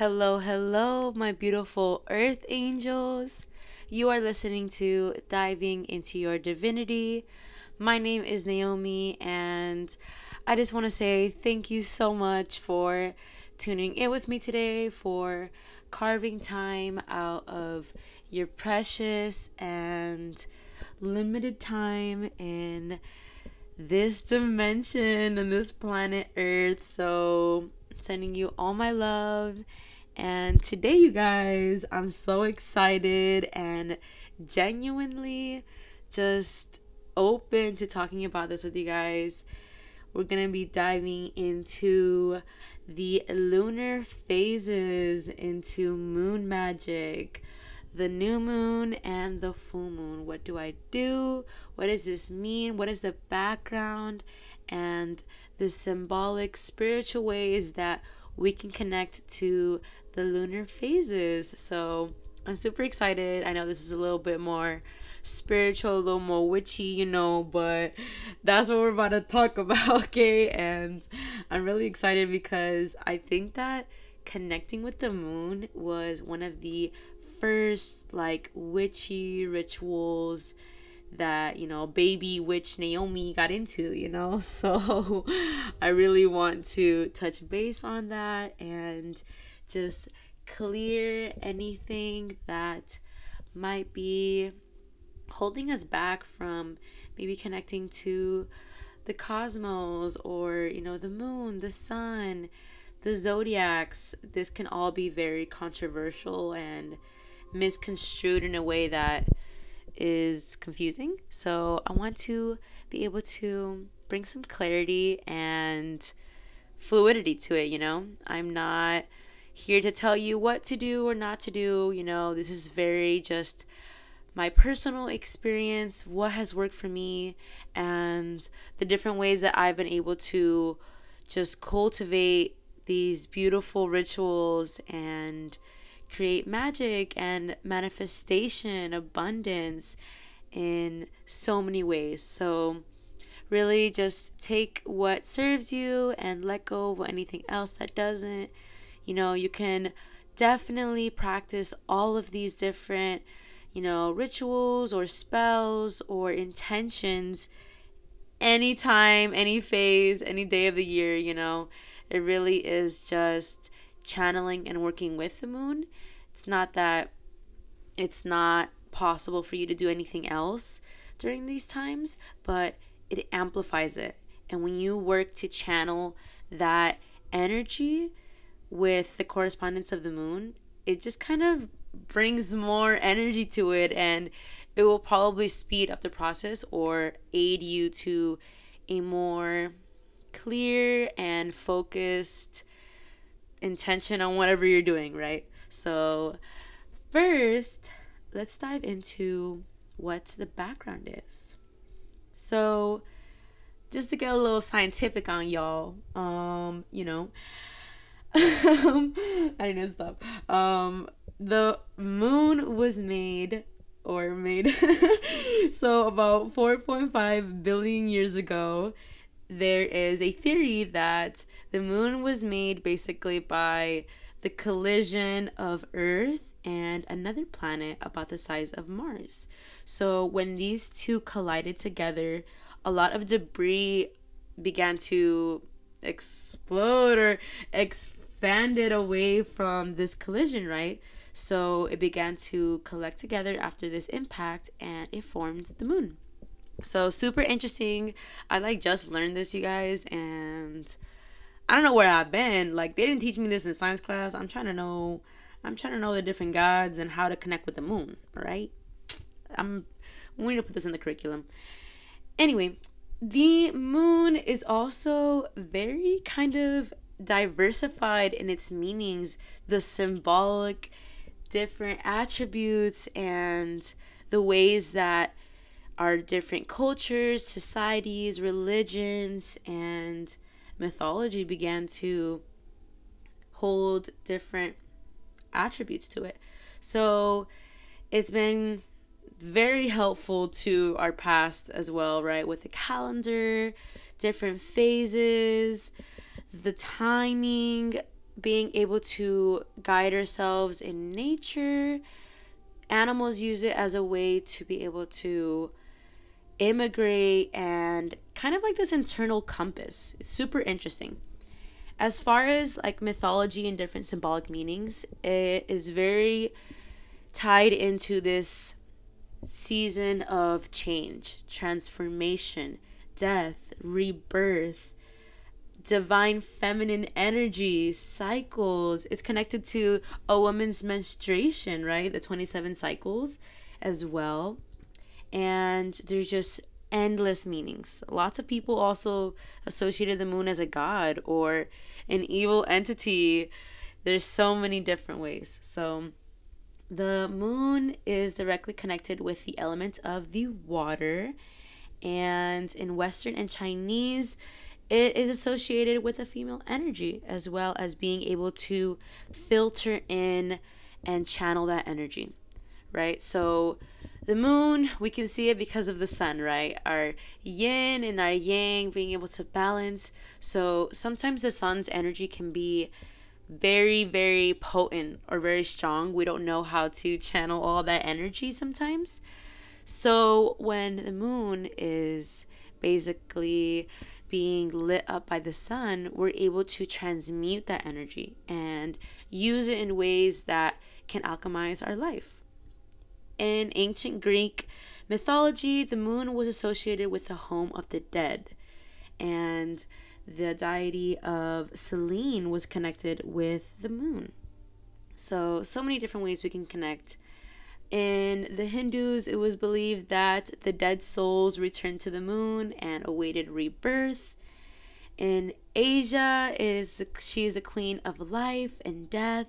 Hello, hello, my beautiful earth angels. You are listening to Diving into Your Divinity. My name is Naomi, and I just want to say thank you so much for tuning in with me today, for carving time out of your precious and limited time in this dimension and this planet Earth. So, sending you all my love. And today, you guys, I'm so excited and genuinely just open to talking about this with you guys. We're going to be diving into the lunar phases, into moon magic, the new moon and the full moon. What do I do? What does this mean? What is the background? And the symbolic spiritual ways that we can connect to the lunar phases. So I'm super excited. I know this is a little bit more spiritual, a little more witchy, you know, but that's what we're about to talk about, okay? And I'm really excited because I think that connecting with the moon was one of the first like witchy rituals that you know baby witch Naomi got into you know? So I really want to touch base on that and just clear anything that might be holding us back from maybe connecting to the cosmos or you know the moon the sun the zodiacs. This can all be very controversial and misconstrued in a way that is confusing. So I want to be able to bring some clarity and fluidity to it, you know? I'm not here to tell you what to do or not to do, you know? This is very just my personal experience, what has worked for me, and the different ways that I've been able to just cultivate these beautiful rituals and create magic and manifestation, abundance in so many ways. So, really just take what serves you and let go of anything else that doesn't. You know, you can definitely practice all of these different, you know, rituals or spells or intentions anytime, any phase, any day of the year, you know. It really is just channeling and working with the moon. It's not that it's not possible for you to do anything else during these times, but it amplifies it. And when you work to channel that energy with the correspondence of the moon, it just kind of brings more energy to it and it will probably speed up the process or aid you to a more clear and focused intention on whatever you're doing, right? So, first, let's dive into what the background is. So, just to get a little scientific on y'all, um, you know, I to stop. Um, the moon was made or made so about 4.5 billion years ago there is a theory that the moon was made basically by the collision of Earth and another planet about the size of Mars. So when these two collided together, a lot of debris began to explode or expanded away from this collision, right? So it began to collect together after this impact and it formed the moon. So super interesting. I like just learned this, you guys, and I don't know where I've been. Like they didn't teach me this in science class. I'm trying to know. I'm trying to know the different gods and how to connect with the moon. Right? I'm. We need to put this in the curriculum. Anyway, the moon is also very kind of diversified in its meanings, the symbolic, different attributes, and the ways that our different cultures, societies, religions, and mythology began to hold different attributes to it. So it's been very helpful to our past as well, right? With the calendar, different phases, the timing, being able to guide ourselves in nature. Animals use it as a way to be able to immigrate and kind of like this internal compass. It's super interesting. As far as like mythology and different symbolic meanings, it is very tied into this season of change, transformation, death, rebirth, divine feminine energy, cycles. It's connected to a woman's menstruation, right? The 27 cycles as well. And there's just endless meanings. Lots of people also associated the moon as a god or an evil entity. There's so many different ways. So the moon is directly connected with the element of the water. And in Western and Chinese, it is associated with a female energy as well as being able to filter in and channel that energy, right? So the moon, we can see it because of the sun, right? Our yin and our yang being able to balance. So sometimes the sun's energy can be very, very potent or very strong. We don't know how to channel all that energy sometimes. So when the moon is basically being lit up by the sun, we're able to transmute that energy and use it in ways that can alchemize our life. In ancient Greek mythology, the moon was associated with the home of the dead, and the deity of Selene was connected with the moon. So, so many different ways we can connect. In the Hindus, it was believed that the dead souls returned to the moon and awaited rebirth. In Asia, is she is the queen of life and death,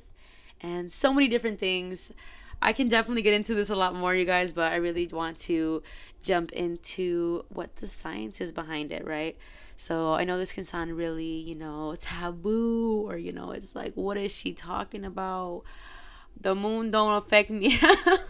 and so many different things. I can definitely get into this a lot more, you guys, but I really want to jump into what the science is behind it, right? So I know this can sound really, you know, taboo, or you know, it's like, what is she talking about? the moon don't affect me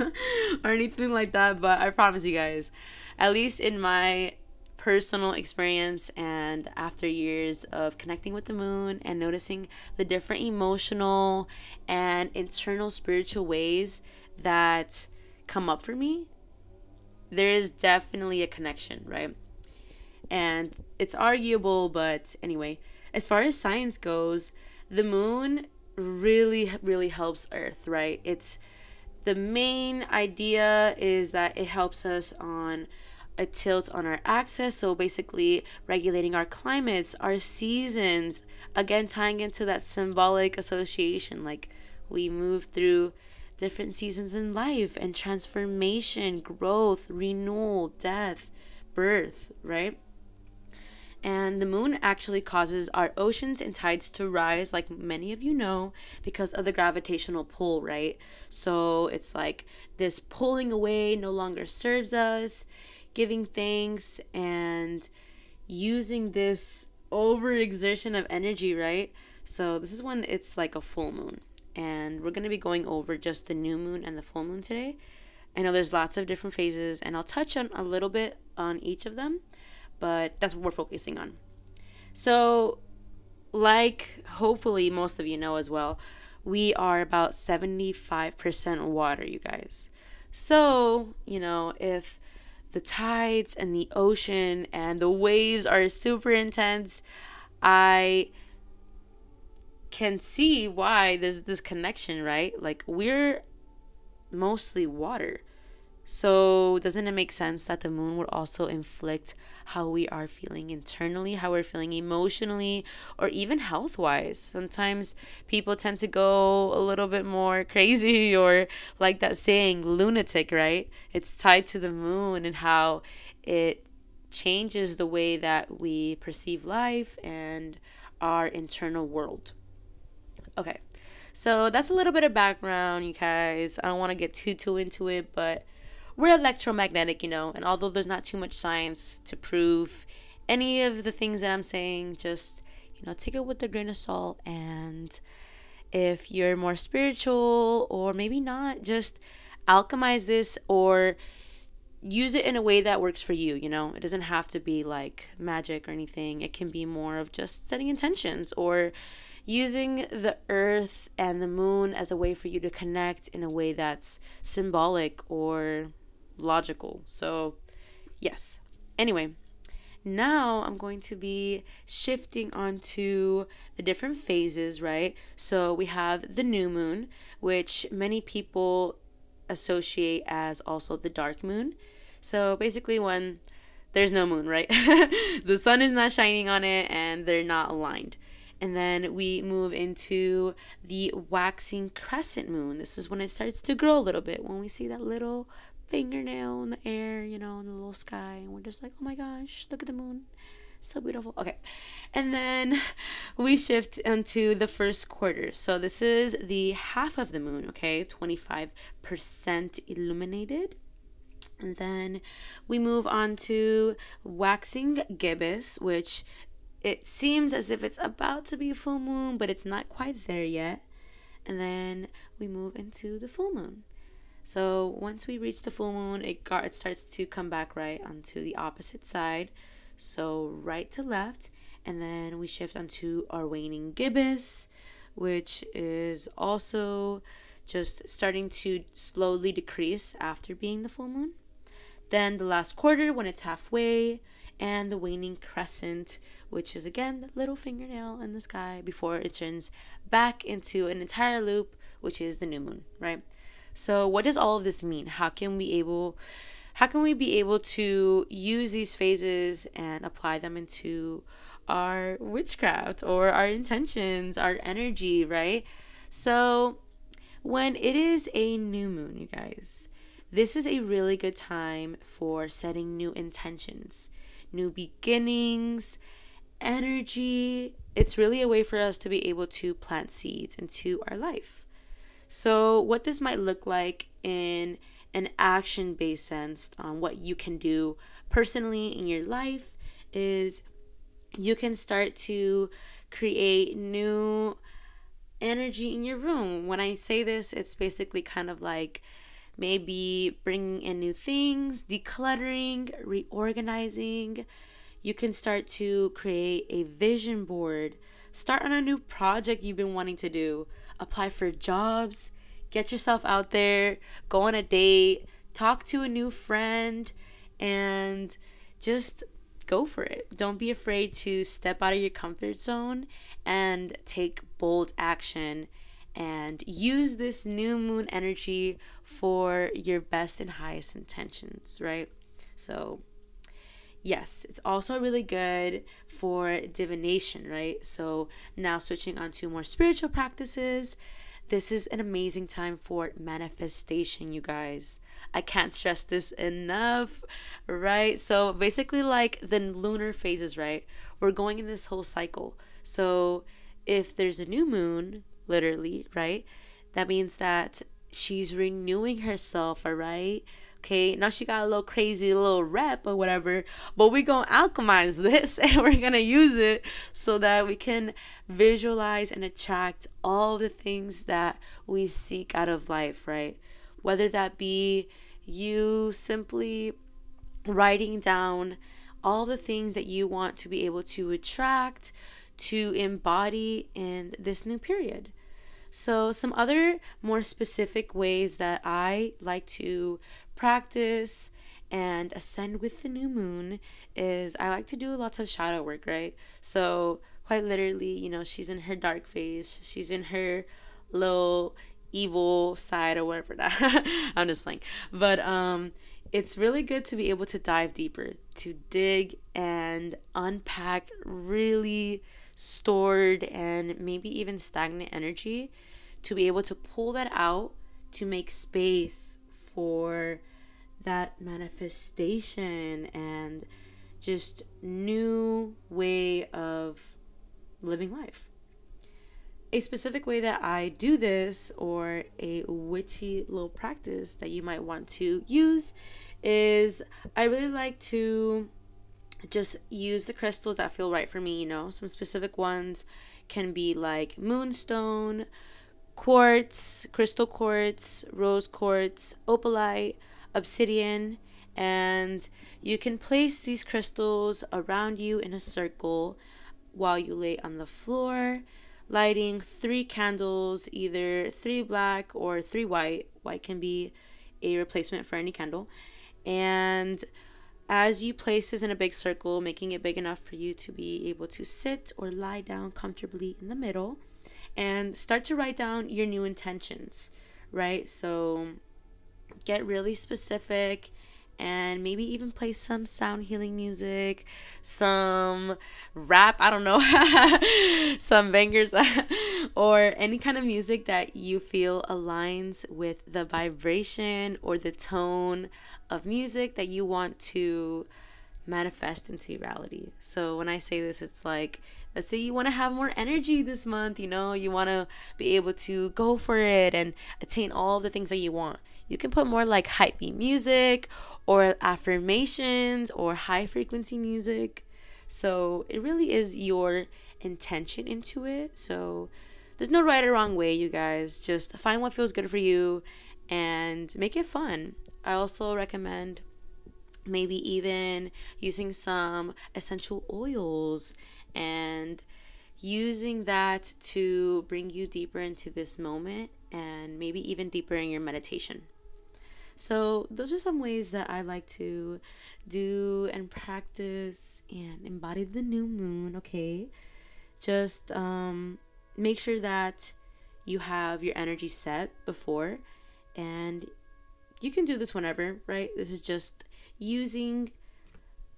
or anything like that but i promise you guys at least in my personal experience and after years of connecting with the moon and noticing the different emotional and internal spiritual ways that come up for me there is definitely a connection right? And it's arguable but anyway as far as science goes the moon really really helps earth right? It's the main idea is that it helps us on a tilt on our axis. So basically regulating our climates our seasons again tying into that symbolic association like we move through different seasons in life and transformation growth renewal death birth right and the moon actually causes our oceans and tides to rise, like many of you know, because of the gravitational pull, right? So it's like this pulling away no longer serves us, giving thanks and using this overexertion of energy, right? So this is when it's like a full moon. And we're going to be going over just the new moon and the full moon today. I know there's lots of different phases, and I'll touch on a little bit on each of them but that's what we're focusing on. So, like hopefully most of you know as well, we are about 75% water, you guys. So, you know, if the tides and the ocean and the waves are super intense, I can see why there's this connection, right? Like, we're mostly water. So, doesn't it make sense that the moon would also inflict how we are feeling internally, how we're feeling emotionally, or even health wise? Sometimes people tend to go a little bit more crazy, or like that saying, lunatic, right? It's tied to the moon and how it changes the way that we perceive life and our internal world. Okay. So that's a little bit of background, you guys. I don't want to get too too into it, but we're electromagnetic, you know, and although there's not too much science to prove any of the things that I'm saying, just, you know, take it with a grain of salt. And if you're more spiritual or maybe not, just alchemize this or use it in a way that works for you, you know? It doesn't have to be like magic or anything. It can be more of just setting intentions or using the earth and the moon as a way for you to connect in a way that's symbolic or logical. So, yes. Anyway, now I'm going to be shifting onto the different phases, right? So we have the new moon, which many people associate as also the dark moon. So basically, when there's no moon, right? the sun is not shining on it and they're not aligned. And then we move into the waxing crescent moon. This is when it starts to grow a little bit. When we see that little fingernail in the air, you know, in the little sky. And we're just like, oh my gosh, look at the moon. So beautiful. Okay. And then we shift into the first quarter. So this is the half of the moon, okay? 25% illuminated. And then we move on to waxing gibbous, which it seems as if it's about to be full moon, but it's not quite there yet. And then we move into the full moon. So once we reach the full moon, it, it starts to come back right onto the opposite side. So right to left, and then we shift onto our waning gibbous, which is also just starting to slowly decrease after being the full moon. Then the last quarter when it's halfway, and the waning crescent, which is again the little fingernail in the sky before it turns back into an entire loop, which is the new moon, right? So what does all of this mean? How can we able how can we be able to use these phases and apply them into our witchcraft or our intentions, our energy, right? So when it is a new moon, you guys, this is a really good time for setting new intentions, new beginnings, energy. It's really a way for us to be able to plant seeds into our life. So, what this might look like in an action based sense on what you can do personally in your life is you can start to create new energy in your room. When I say this, it's basically kind of like maybe bringing in new things, decluttering, reorganizing. You can start to create a vision board, start on a new project you've been wanting to do. Apply for jobs, get yourself out there, go on a date, talk to a new friend, and just go for it. Don't be afraid to step out of your comfort zone and take bold action and use this new moon energy for your best and highest intentions, right? So, yes, it's also really good for divination, right? So now switching on to more spiritual practices. This is an amazing time for manifestation, you guys. I can't stress this enough, right? So basically, like the lunar phases, right? We're going in this whole cycle. So if there's a new moon, literally, right? That means that she's renewing herself, all right? Okay, now she got a little crazy little rep or whatever, but we're gonna alchemize this and we're gonna use it so that we can visualize and attract all the things that we seek out of life, right? Whether that be you simply writing down all the things that you want to be able to attract, to embody in this new period. So, some other more specific ways that I like to practice and ascend with the new moon is I like to do lots of shadow work, right? So, quite literally, you know, she's in her dark phase, she's in her little evil side or whatever that I'm just playing. But um it's really good to be able to dive deeper, to dig and unpack really stored and maybe even stagnant energy to be able to pull that out to make space for that manifestation and just new way of living life. A specific way that I do this, or a witchy little practice that you might want to use, is I really like to just use the crystals that feel right for me. You know, some specific ones can be like moonstone, quartz, crystal quartz, rose quartz, opalite obsidian, and you can place these crystals around you in a circle while you lay on the floor. lighting three candles, either three black or three white. White can be a replacement for any candle. And as you place this in a big circle, making it big enough for you to be able to sit or lie down comfortably in the middle, and start to write down your new intentions, right? So get really specific and maybe even play some sound healing music, some rap, I don't know, some bangers, or any kind of music that you feel aligns with the vibration or the tone of music that you want to manifest into reality. So when I say this, it's like, let's say you want to have more energy this month, you know, you want to be able to go for it and attain all the things that you want. You can put more like hype music or affirmations or high frequency music. So it really is your intention into it. So there's no right or wrong way, you guys. Just find what feels good for you and make it fun. I also recommend maybe even using some essential oils and using that to bring you deeper into this moment and maybe even deeper in your meditation. So, those are some ways that I like to do and practice and embody the new moon, okay? Just um, make sure that you have your energy set before, and you can do this whenever, right? This is just using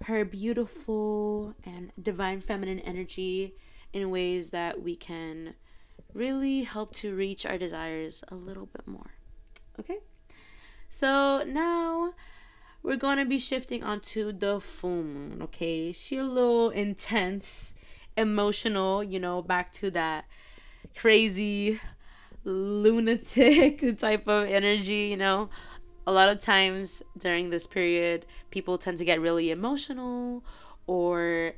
her beautiful and divine feminine energy in ways that we can really help to reach our desires a little bit more. Okay? So now we're going to be shifting onto the full moon, okay? She a little intense, emotional, you know, back to that crazy lunatic type of energy, you know. A lot of times during this period, people tend to get really emotional or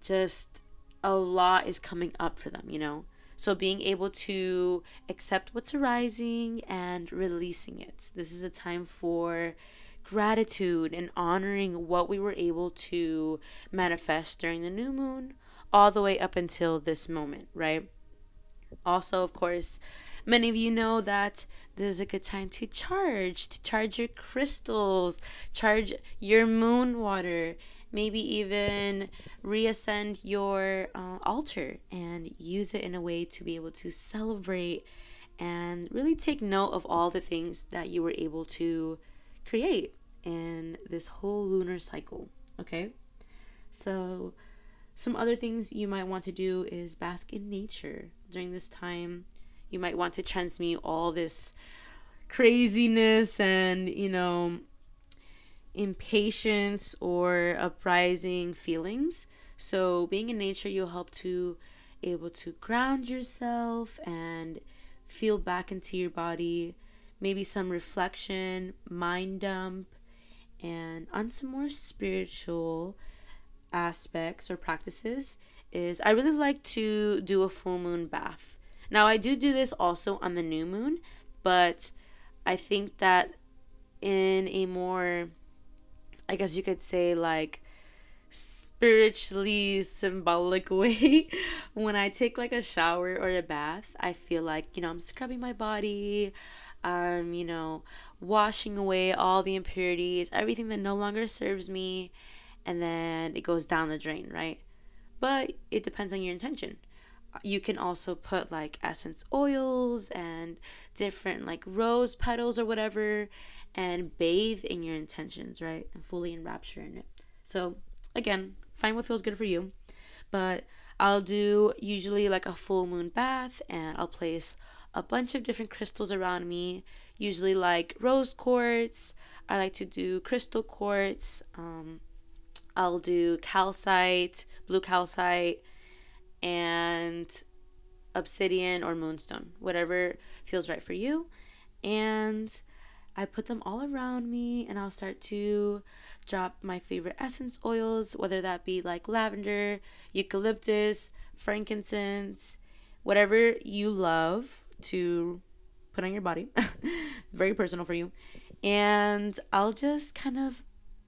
just a lot is coming up for them, you know. So, being able to accept what's arising and releasing it. This is a time for gratitude and honoring what we were able to manifest during the new moon, all the way up until this moment, right? Also, of course, many of you know that this is a good time to charge, to charge your crystals, charge your moon water, maybe even reascend your uh, altar and use it in a way to be able to celebrate and really take note of all the things that you were able to create in this whole lunar cycle. Okay, so some other things you might want to do is bask in nature during this time. You might want to transmute all this craziness and, you know, impatience or uprising feelings. So being in nature, you'll help to able to ground yourself and feel back into your body. Maybe some reflection, mind dump, and on some more spiritual aspects or practices is I really like to do a full moon bath. Now I do do this also on the new moon, but I think that in a more I guess you could say like spiritually symbolic way when I take like a shower or a bath, I feel like, you know, I'm scrubbing my body, um, you know, washing away all the impurities, everything that no longer serves me, and then it goes down the drain, right? But it depends on your intention. You can also put like essence oils and different like rose petals or whatever and bathe in your intentions, right? And fully enrapture in it. So, again, find what feels good for you. But I'll do usually like a full moon bath and I'll place a bunch of different crystals around me, usually like rose quartz. I like to do crystal quartz. Um, I'll do calcite, blue calcite, and obsidian or moonstone, whatever feels right for you. And I put them all around me and I'll start to drop my favorite essence oils, whether that be like lavender, eucalyptus, frankincense, whatever you love to put on your body. Very personal for you. And I'll just kind of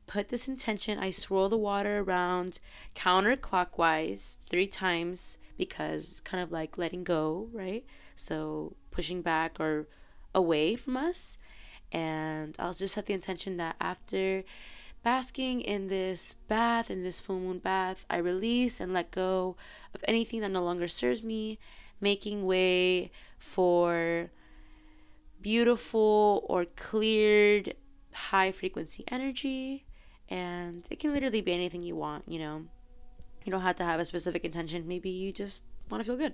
put this intention. I swirl the water around counterclockwise three times because it's kind of like letting go, right? So pushing back or away from us. And I'll just set the intention that after basking in this bath, in this full moon bath, I release and let go of anything that no longer serves me, making way for beautiful or cleared high frequency energy. And it can literally be anything you want, you know. You don't have to have a specific intention. Maybe you just want to feel good.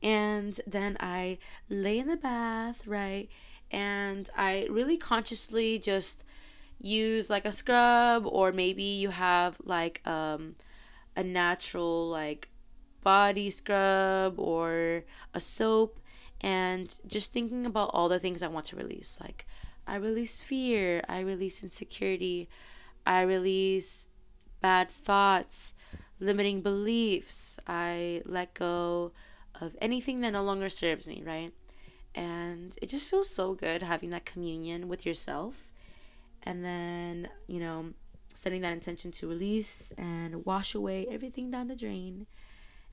And then I lay in the bath, right? And I really consciously just use like a scrub or maybe you have like um a natural like body scrub or a soap and just thinking about all the things I want to release like I release fear, I release insecurity, I release bad thoughts, limiting beliefs. I let go of anything that no longer serves me, right? And it just feels so good having that communion with yourself. And then, you know, setting that intention to release and wash away everything down the drain.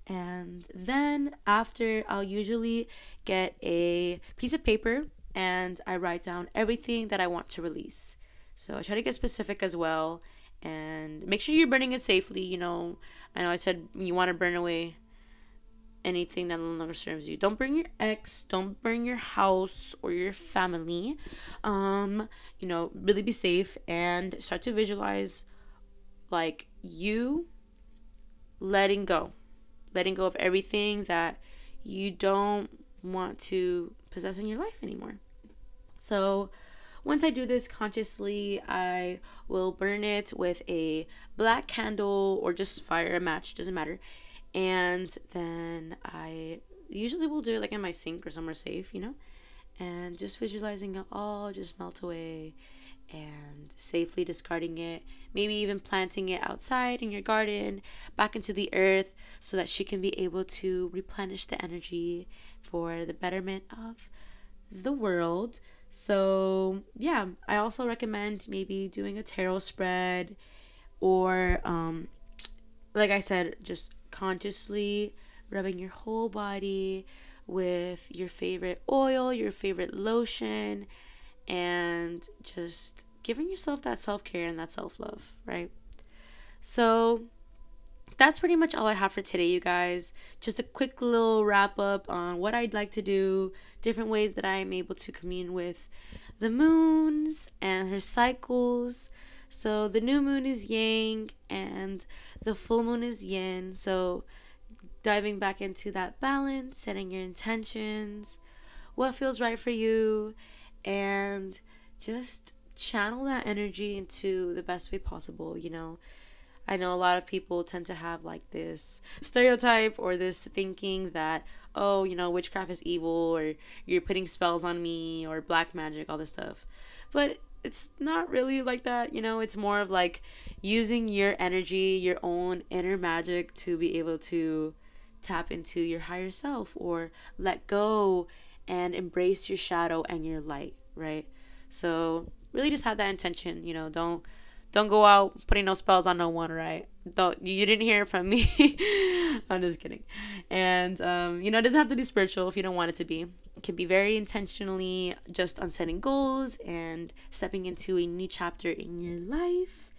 And then after, I'll usually get a piece of paper and I write down everything that I want to release. So I try to get specific as well and make sure you're burning it safely. You know, I know I said you want to burn away anything that no longer serves you. Don't burn your ex, don't burn your house or your family. Um, you know, really be safe and start to visualize like you letting go. Letting go of everything that you don't want to possess in your life anymore. So, once I do this consciously, I will burn it with a black candle or just fire a match, doesn't matter. And then I usually will do it like in my sink or somewhere safe, you know? And just visualizing it all just melt away and safely discarding it. Maybe even planting it outside in your garden, back into the earth, so that she can be able to replenish the energy for the betterment of the world. So, yeah, I also recommend maybe doing a tarot spread or, um, like I said, just consciously rubbing your whole body with your favorite oil, your favorite lotion, and just giving yourself that self care and that self love, right? So, that's pretty much all I have for today, you guys. Just a quick little wrap up on what I'd like to do, different ways that I am able to commune with the moons and her cycles. So the new moon is yang and the full moon is yin. So diving back into that balance, setting your intentions, what feels right for you, and just channel that energy into the best way possible, you know. I know a lot of people tend to have like this stereotype or this thinking that, oh, you know, witchcraft is evil or you're putting spells on me or black magic, all this stuff. But it's not really like that, you know, it's more of like using your energy, your own inner magic to be able to tap into your higher self or let go and embrace your shadow and your light, right? So, really just have that intention, you know, don't don't go out putting no spells on no one, right? Don't you didn't hear it from me. I'm just kidding. And um, you know, it doesn't have to be spiritual if you don't want it to be. It can be very intentionally just on setting goals and stepping into a new chapter in your life.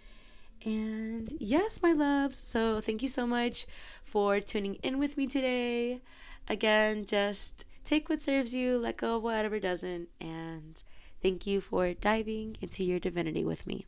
And yes, my loves. So thank you so much for tuning in with me today. Again, just take what serves you, let go of whatever doesn't, and thank you for diving into your divinity with me.